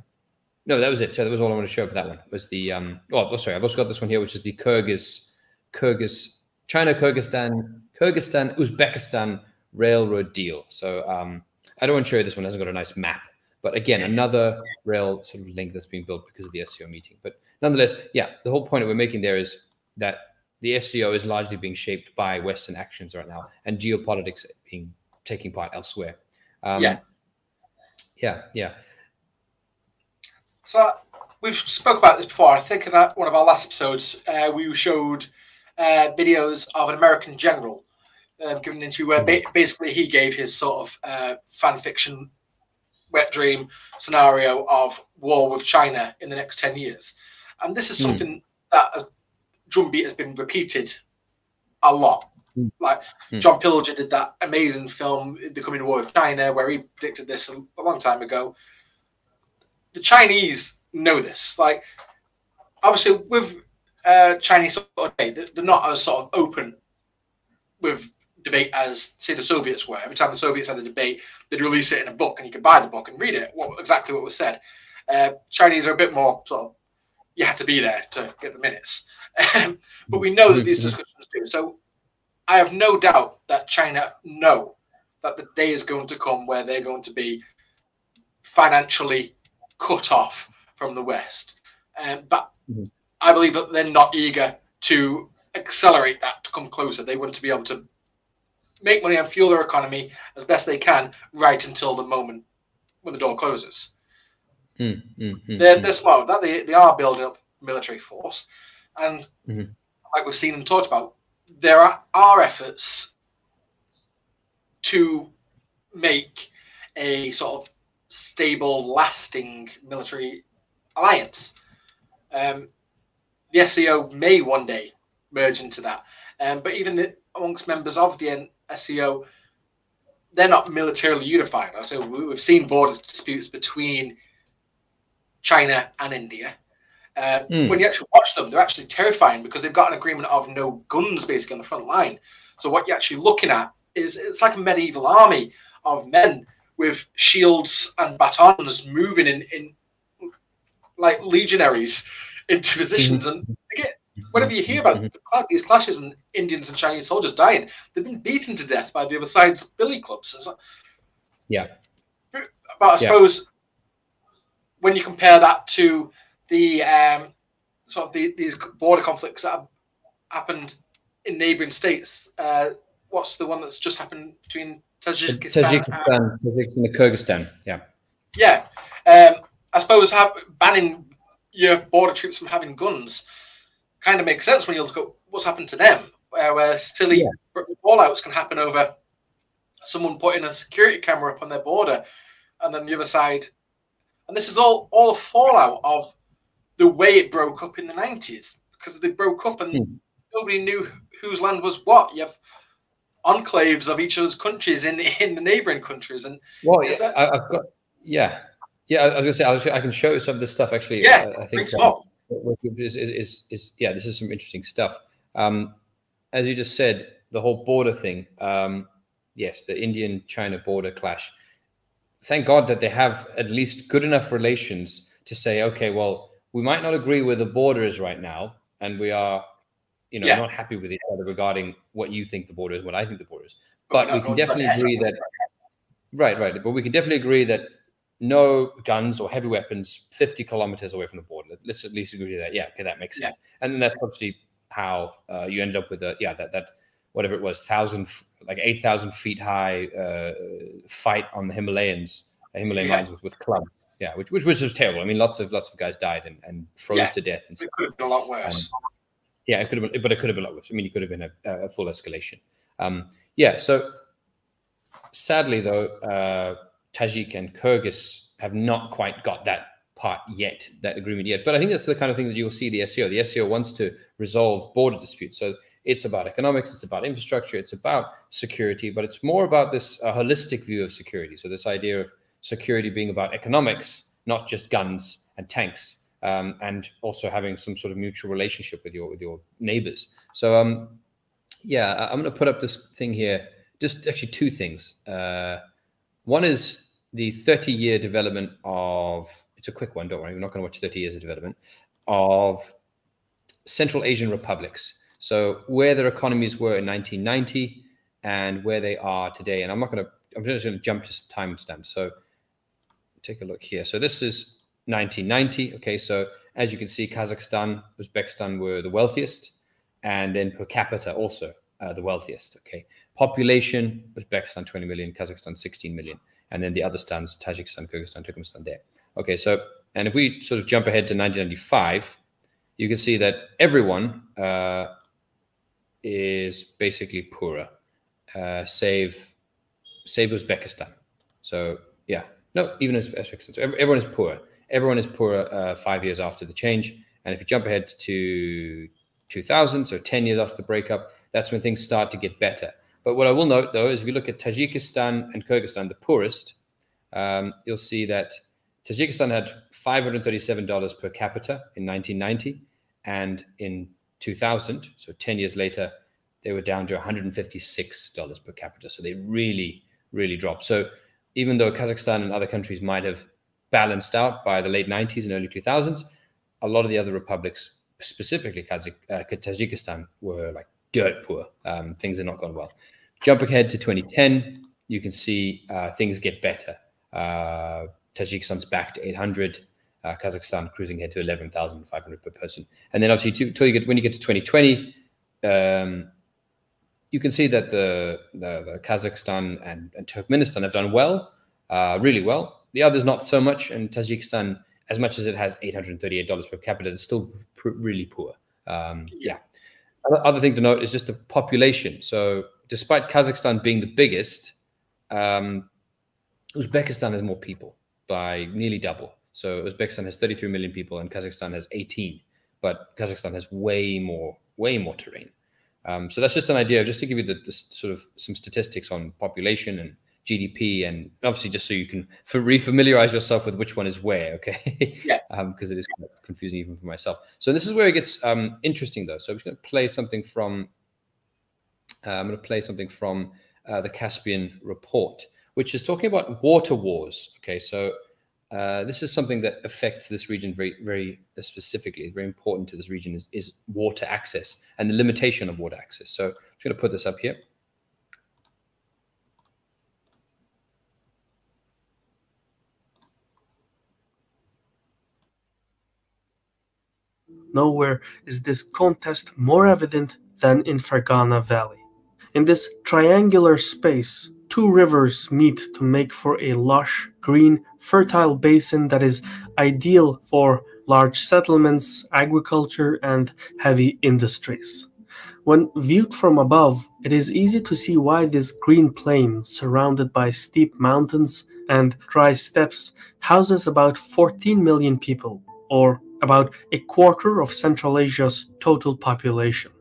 no, that was it. So that was all I want to show for that one. Was the um? Oh, sorry, I've also got this one here, which is the Kyrgyz, Kyrgyz, China, Kyrgyzstan, Kyrgyzstan, Uzbekistan railroad deal. So um, I don't want to show you this one. It hasn't got a nice map, but again, another rail sort of link that's being built because of the SCO meeting. But nonetheless, yeah, the whole point that we're making there is that the SCO is largely being shaped by Western actions right now, and geopolitics being taking part elsewhere. Um, Yeah. yeah, yeah. so. we've spoke about this before. I think in one of our last episodes, uh, we showed uh, videos of an American general um, given an interview where ba- basically he gave his sort of uh, fan fiction wet dream scenario of war with China in the next 10 years. And this is hmm. something mm. that drumbeat has been repeated a lot. Mm. Like mm. John Pilger did that amazing film, The Coming War of China, where he predicted this a, a long time ago. The Chinese know this. Like, obviously, with uh, Chinese sort of debate, they're not as sort of open with debate as say the Soviets were. Every time the Soviets had a debate, they'd release it in a book, and you could buy the book and read it. What exactly what was said. Uh, Chinese are a bit more sort of you had to be there to get the minutes, but we know that these mm-hmm. discussions do. So I have no doubt that China know that the day is going to come where they're going to be financially cut off from the West. Um, but mm-hmm. I believe that they're not eager to accelerate that to come closer. They want to be able to make money and fuel their economy as best they can right until the moment when the door closes. Mm, mm, mm, they're, they're smart that. They, they are building up military force. And mm-hmm. like we've seen and talked about, there are, are efforts to make a sort of stable, lasting military alliance. Um, the SCO may one day merge into that. Um, but even the, amongst members of the SCO, they're not militarily unified. So we've seen border disputes between China and India. Uh, mm. When you actually watch them, they're actually terrifying because they've got an agreement of no guns basically on the front line. So what you're actually looking at is it's like a medieval army of men with shields and batons moving in, in like legionaries into positions, mm-hmm. and they get whenever you hear about these clashes and Indians and Chinese soldiers dying, they've been beaten to death by the other side's billy clubs. So, yeah. But I suppose yeah. when you compare that to the um, sort of the, these border conflicts that have happened in neighboring states, uh, what's the one that's just happened between Tajikistan, Tajikistan, Tajikistan and Kyrgyzstan? Yeah. Yeah. Um, I suppose have, banning your border troops from having guns kind of makes sense when you look at what's happened to them, where, where silly yeah. fallouts can happen over someone putting a security camera up on their border, and then the other side. And this is all all fallout of the way it broke up in the nineties because they broke up and hmm. nobody knew whose land was what. You have enclaves of each other's countries in in the neighboring countries, and well, yeah, that... I've got yeah. Yeah, I was gonna say I, was, I can show you some of this stuff actually. Yeah, I think is, is, is, is, yeah, this is some interesting stuff. Um, as you just said, the whole border thing. Um, yes, the Indian China border clash. Thank God that they have at least good enough relations to say, okay, well, we might not agree where the border is right now, and we are, you know, yeah. not happy with each other regarding what you think the border is, what I think the border is. But, but we can definitely agree that, right, right. But we can definitely agree that no guns or heavy weapons 50 kilometers away from the border. Let's at least agree to that. Yeah, okay, that makes sense. Yeah. And then that's obviously how uh, you end up with a yeah that that whatever it was thousand like eight thousand feet high uh, fight on the Himalayas, the Himalayan yeah. mountains with, with clubs. Yeah, which, which which was terrible. I mean, lots of lots of guys died and, and froze yeah. to death. And it could have been a lot worse. Um, yeah, it could have been, but it could have been a lot worse. I mean, it could have been a, a full escalation. Um, yeah. So sadly, though. Uh, Tajik and Kyrgyz have not quite got that part yet, that agreement yet. But I think that's the kind of thing that you'll see the SCO. The SCO wants to resolve border disputes. So it's about economics, it's about infrastructure, it's about security, but it's more about this uh, holistic view of security. So this idea of security being about economics, not just guns and tanks, um, and also having some sort of mutual relationship with your with your neighbors. So um, yeah, I'm going to put up this thing here. Just actually two things. Uh, one is the 30 year development of, it's a quick one, don't worry, we're not going to watch 30 years of development, of Central Asian republics. So where their economies were in 1990 and where they are today. And I'm not going to, I'm just going to jump to some timestamps. So take a look here. So this is 1990. Okay. So as you can see, Kazakhstan, Uzbekistan were the wealthiest and then per capita also uh, the wealthiest. Okay. Population, Uzbekistan 20 million, Kazakhstan 16 million, and then the other stands, Tajikistan, Kyrgyzstan, Turkmenistan there. Okay, so And if we sort of jump ahead to 1995, you can see that everyone uh, is basically poorer, uh, save save Uzbekistan. So yeah, no, even Uzbekistan. So everyone is poor. Everyone is poorer uh, five years after the change. And if you jump ahead to 2000, so 10 years after the breakup, that's when things start to get better. But what I will note, though, is if you look at Tajikistan and Kyrgyzstan, the poorest, um, you'll see that Tajikistan had $537 per capita in 1990. And in 2000, so 10 years later, they were down to $156 per capita. So they really, really dropped. So even though Kazakhstan and other countries might have balanced out by the late 90s and early 2000s, a lot of the other republics, specifically Kazakh, uh, Tajikistan, were like dirt poor. Um, things are not going well. Jump ahead to 2010, you can see uh, things get better. Uh, Tajikistan's back to 800. Uh, Kazakhstan cruising ahead to 11,500 per person. And then obviously, to, you get, when you get to 2020, um, you can see that the, the, the Kazakhstan and, and, Turkmenistan have done well, uh, really well. The others not so much, and Tajikistan, as much as it has $838 per capita, it's still really poor. Um, yeah. Other, other thing to note is just the population. So, despite Kazakhstan being the biggest, um, Uzbekistan has more people by nearly double. So Uzbekistan has 33 million people and Kazakhstan has 18, but Kazakhstan has way more, way more terrain. Um, so that's just an idea, just to give you the, the, sort of some statistics on population and GDP, and obviously just so you can refamiliarize yourself with which one is where. Okay, yeah, because um, it is confusing even for myself. So this is where it gets um, interesting, though. So I'm just going to play something from. Uh, I'm going to play something from uh, the Caspian report, which is talking about water wars. Okay, so uh, this is something that affects this region very, very specifically. Very important to this region is, is water access and the limitation of water access. So I'm just going to put this up here. Nowhere is this contest more evident than in Fergana Valley. In this triangular space, two rivers meet to make for a lush, green, fertile basin that is ideal for large settlements, agriculture, and heavy industries. When viewed from above, it is easy to see why this green plain, surrounded by steep mountains and dry steppes, houses about 14 million people, or about a quarter of Central Asia's total population.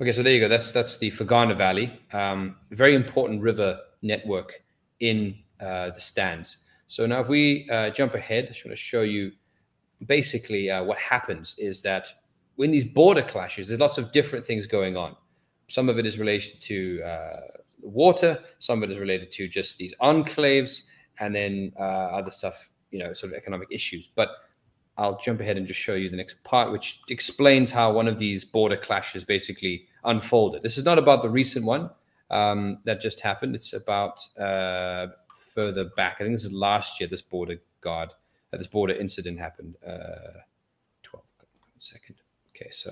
Okay, so there you go. That's that's the Fergana Valley, um, very important river network in uh, the stands. So now, if we uh, jump ahead, I just want to show you basically uh, what happens is that when these border clashes, there's lots of different things going on. Some of it is related to uh, water, some of it is related to just these enclaves, and then uh, other stuff, you know, sort of economic issues. But I'll jump ahead and just show you the next part, which explains how one of these border clashes basically unfolded. This is not about the recent one um, that just happened. It's about uh, further back. I think this is last year. This border guard, uh, this border incident happened. Uh, Twelve second. Okay, so.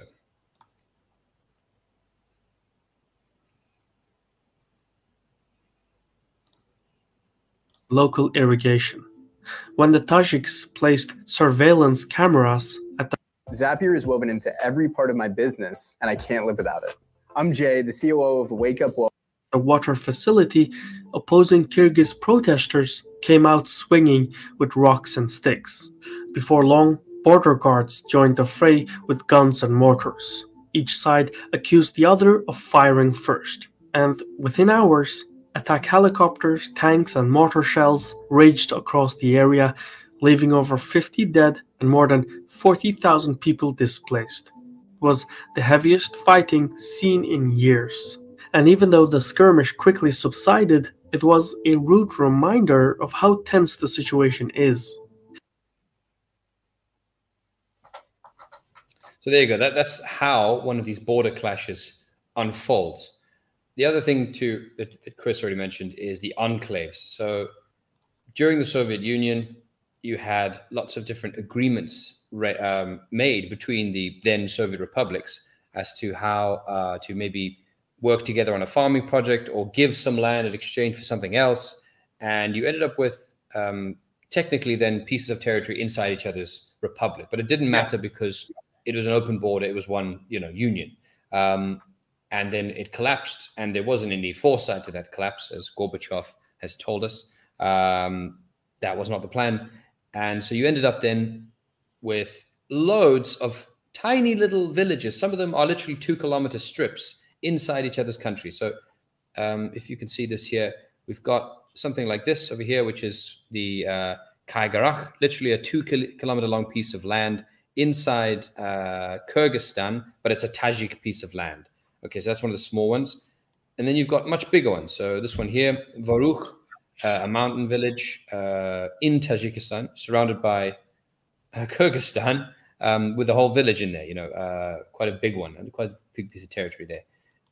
Local irrigation. When the Tajiks placed surveillance cameras at the Zapier is woven into every part of my business, and I can't live without it. I'm Jay, the COO of Wake Up Water. A water facility, opposing Kyrgyz protesters came out swinging with rocks and sticks. Before long, border guards joined the fray with guns and mortars. Each side accused the other of firing first, and within hours, attack helicopters, tanks, and mortar shells raged across the area, leaving over 50 dead and more than 40,000 people displaced. It was the heaviest fighting seen in years. And even though the skirmish quickly subsided, it was a rude reminder of how tense the situation is. So there you go. That, that's how one of these border clashes unfolds. The other thing too that, that Chris already mentioned is the enclaves. So during the Soviet Union, you had lots of different agreements um, made between the then Soviet republics as to how uh, to maybe work together on a farming project or give some land in exchange for something else. And you ended up with um, technically then pieces of territory inside each other's republic. But it didn't matter because it was an open border, it was one, you know, union. Um, and then it collapsed, and there wasn't any foresight to that collapse, as Gorbachev has told us. Um, that was not the plan. And so you ended up then with loads of tiny little villages. Some of them are literally two kilometer strips inside each other's country. So um, if you can see this here, we've got something like this over here, which is the uh, Kaigarach, literally a two kilometer long piece of land inside uh, Kyrgyzstan, but it's a Tajik piece of land. Okay, so that's one of the small ones. And then you've got much bigger ones. So this one here, Vorukh, uh, a mountain village uh, in Tajikistan, surrounded by uh, Kyrgyzstan, um, with a whole village in there. You know, uh, quite a big one and quite a big piece of territory there.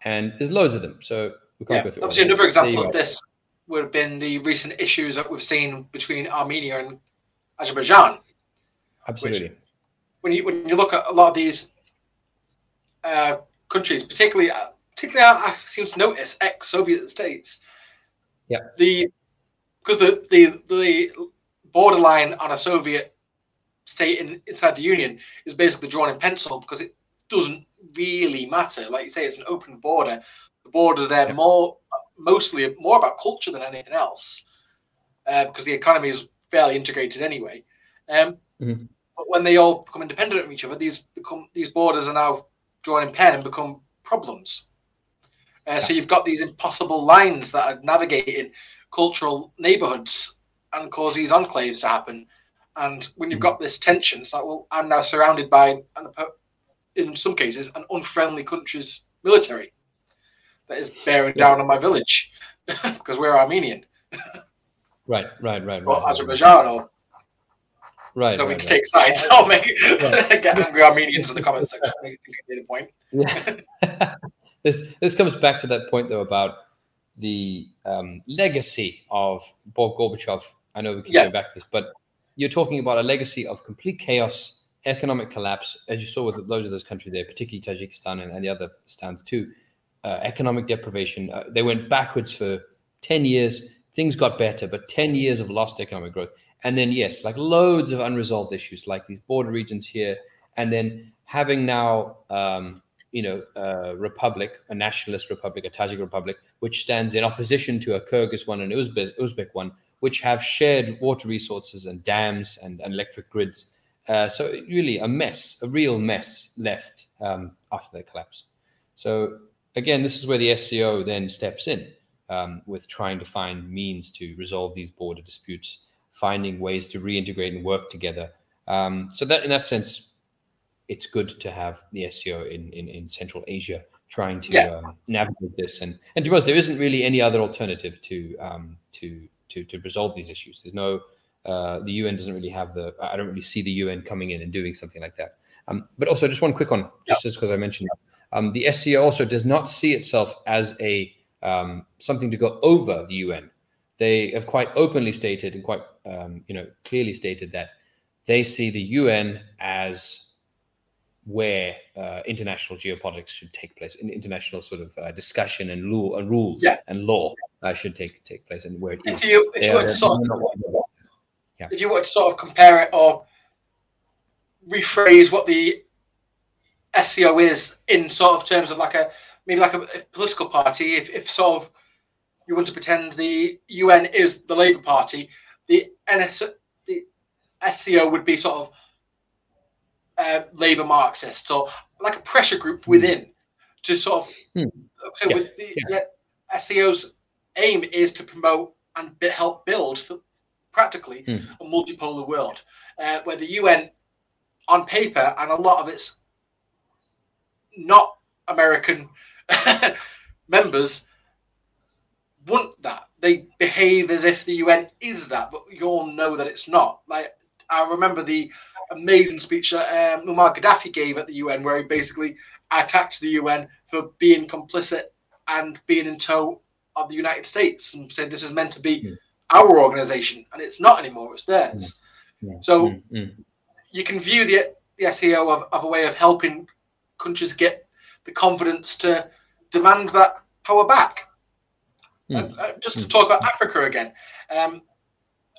And there's loads of them. So we can't yeah, go through. Obviously, another example of this would have been the recent issues that we've seen between Armenia and Azerbaijan. Absolutely. when you when you look at a lot of these uh, countries, particularly uh, particularly I, I seem to notice ex-Soviet states. Yeah. The because the the the borderline on a Soviet state in, inside the Union is basically drawn in pencil because it doesn't really matter. Like you say, it's an open border. The borders there yeah. more mostly more about culture than anything else, uh, because the economy is fairly integrated anyway. Um, mm-hmm. But when they all become independent of each other, these become these borders are now drawn in pen and become problems. Uh, so you've got these impossible lines that are navigating cultural neighborhoods and cause these enclaves to happen. And when you've mm-hmm. got this tension, it's like, well, I'm now surrounded by, in some cases, an unfriendly country's military that is bearing yeah. down on my village because we're Armenian. right, right, right, right. or. Azerbaijan or Right. Don't right, mean to right. take sides. I'll make right. get angry Armenians in the comments section. Make think I made a point. Yeah. this this comes back to that point though about the um, legacy of Bob Gorbachev. I know we can yeah. go back to this, but you're talking about a legacy of complete chaos, economic collapse, as you saw with loads of those countries there, particularly Tajikistan and, and the other stands too uh, economic deprivation. Uh, they went backwards for 10 years. Things got better, but 10 years of lost economic growth. And then, yes, like loads of unresolved issues, like these border regions here. And then having now, um, you know, a republic, a nationalist republic, a Tajik republic, which stands in opposition to a Kyrgyz one and Uzbek, Uzbek one, which have shared water resources and dams and, and electric grids. Uh, so really a mess, a real mess left um, after the collapse. So again, this is where the SCO then steps in um, with trying to find means to resolve these border disputes, finding ways to reintegrate and work together. Um, so that, in that sense, it's good to have the SCO in, in, in Central Asia trying to yeah. um, navigate this. And and to be honest, there isn't really any other alternative to um, to to to resolve these issues. There's no uh, the UN doesn't really have the. I don't really see the UN coming in and doing something like that. Um, but also, just one quick one, just because I mentioned um, the SCO also does not see itself as a um, something to go over the UN. They have quite openly stated and quite um, you know clearly stated that they see the UN as where uh, international geopolitics should take place, in international sort of uh, discussion and law and rules yeah. and law uh, should take take place, and where it if is. You, if, you sort of, yeah. if you were to sort of compare it or rephrase what the SCO is in sort of terms of like a maybe like a, a, political party. If, if sort of you want to pretend the UN is the Labour Party, the NS the SCO would be sort of uh, Labour Marxist or like a pressure group hmm. within to sort of. Hmm. So yeah. with the, yeah. SCO's aim is to promote and help build for practically hmm. a multipolar world uh, where the UN on paper and a lot of its not American members want that. They behave as if the UN is that, but you all know that it's not. Like I remember the amazing speech that um, Muammar Gaddafi gave at the UN, where he basically attacked the UN for being complicit and being in tow of the United States, and said this is meant to be mm. our organization, and it's not anymore; it's theirs. Mm. So mm. you can view the the SCO of, of a way of helping countries get the confidence to demand that power back. Mm. Uh, just to talk about Africa again, um,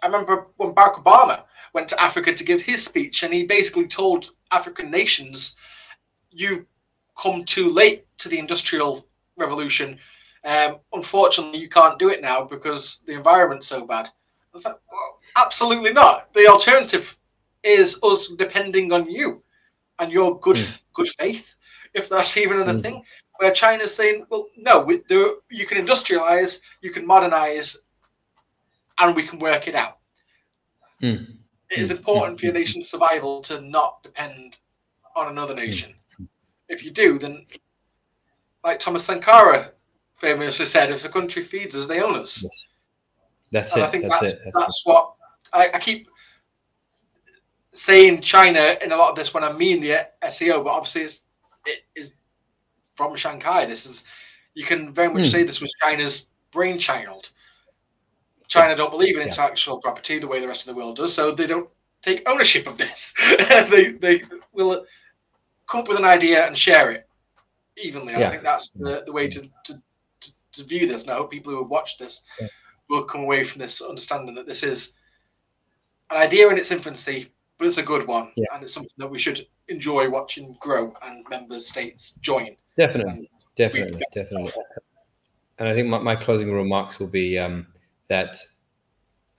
I remember when Barack Obama went to Africa to give his speech, and he basically told African nations, "You've come too late to the industrial revolution. Um, unfortunately, you can't do it now because the environment's so bad." I was like, well, "Absolutely not. The alternative is us depending on you and your good Mm. good faith, if that's even a Mm. thing." Where China's saying, "Well, no, we, there, you can industrialize, you can modernize, and we can work it out." Mm. It is Mm, important for your mm, nation's survival to not depend on another nation. If you do, then, like Thomas Sankara famously said, if a country feeds us, they own us. Yes. That's and it. I think That's, that's it. That's that's what I, I keep saying China in a lot of this when I mean the SCO, but obviously it's, it is from Shanghai. This is you can very much Hmm. say this was China's brainchild. China don't believe in Yeah. intellectual property the way the rest of the world does, so they don't take ownership of this. they they will come up with an idea and share it evenly. Yeah. I think that's the, the way to, to, to, to view this. And I hope people who have watched this Yeah. will come away from this understanding that this is an idea in its infancy, but it's a good one. Yeah. And it's something that we should enjoy watching grow and member states join. Definitely, And definitely, definitely. And I think my, my closing remarks will be um, that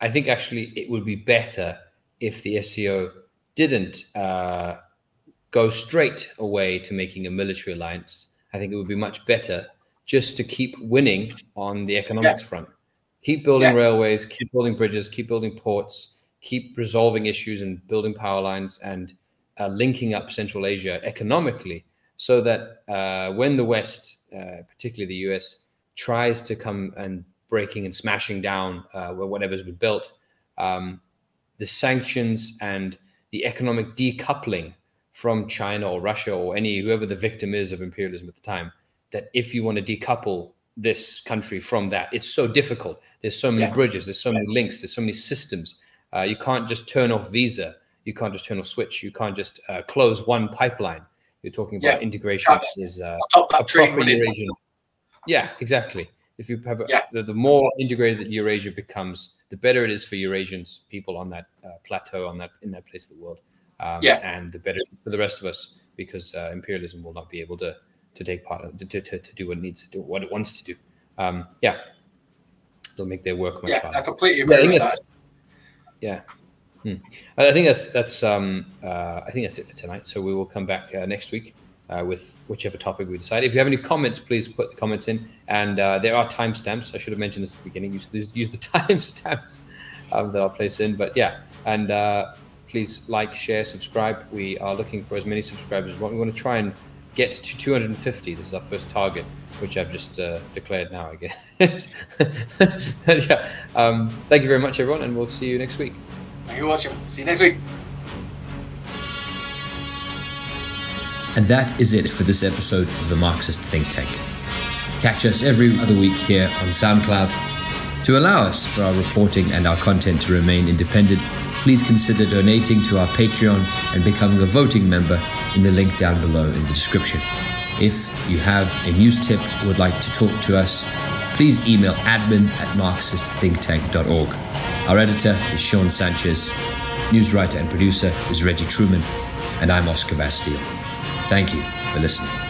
I think actually it would be better if the SCO didn't uh, go straight away to making a military alliance. I think it would be much better just to keep winning on the economics front. Keep building Yeah. railways, keep building bridges, keep building ports, keep resolving issues and building power lines and uh, linking up Central Asia economically so that uh, when the West, uh, particularly the US, tries to come and breaking and smashing down uh, whatever's been built, um, the sanctions and the economic decoupling from China or Russia or any whoever the victim is of imperialism at the time, that if you want to decouple this country from that, it's so difficult. There's so many Yeah. bridges, there's so many links, there's so many systems. Uh, you can't just turn off Visa. You can't just turn off SWIFT. You can't just uh, close one pipeline. You're talking about Yeah. integration is uh, Stop that. Eurasian. Yeah, exactly. If you have a, Yeah. the, the more integrated that Eurasia becomes, the better it is for Eurasians, people on that uh, plateau, on that in that place of the world. Um, Yeah. and the better for the rest of us because uh, imperialism will not be able to to take part of to, to, to do what it needs to do, what it wants to do. Um, yeah, they'll make their work much Yeah, harder. I completely Yeah, I agree think with that. Yeah. Hmm. I think that's that's um, uh, I think that's it for tonight. So we will come back uh, next week uh, with whichever topic we decide. If you have any comments, please put the comments in. And uh, there are timestamps. I should have mentioned this at the beginning. Use use, the timestamps um, that I'll place in. But yeah, and uh, please like, share, subscribe. We are looking for as many subscribers as we want. We want to try and get to 250. This is our first target, which I've just uh, declared now. I guess. Yeah. Um, thank you very much, everyone, and we'll see you next week. Thank you for watching. See you next week. And that is it for this episode of the Marxist Think Tank. Catch us every other week here on SoundCloud. To allow us for our reporting and our content to remain independent, please consider donating to our Patreon and becoming a voting member in the link down below in the description. If you have a news tip or would like to talk to us, please email admin at marxistthinktank.org. Our editor is Sean Sanchez, news writer and producer is Reggie Truman, and I'm Oscar Bastille. Thank you for listening.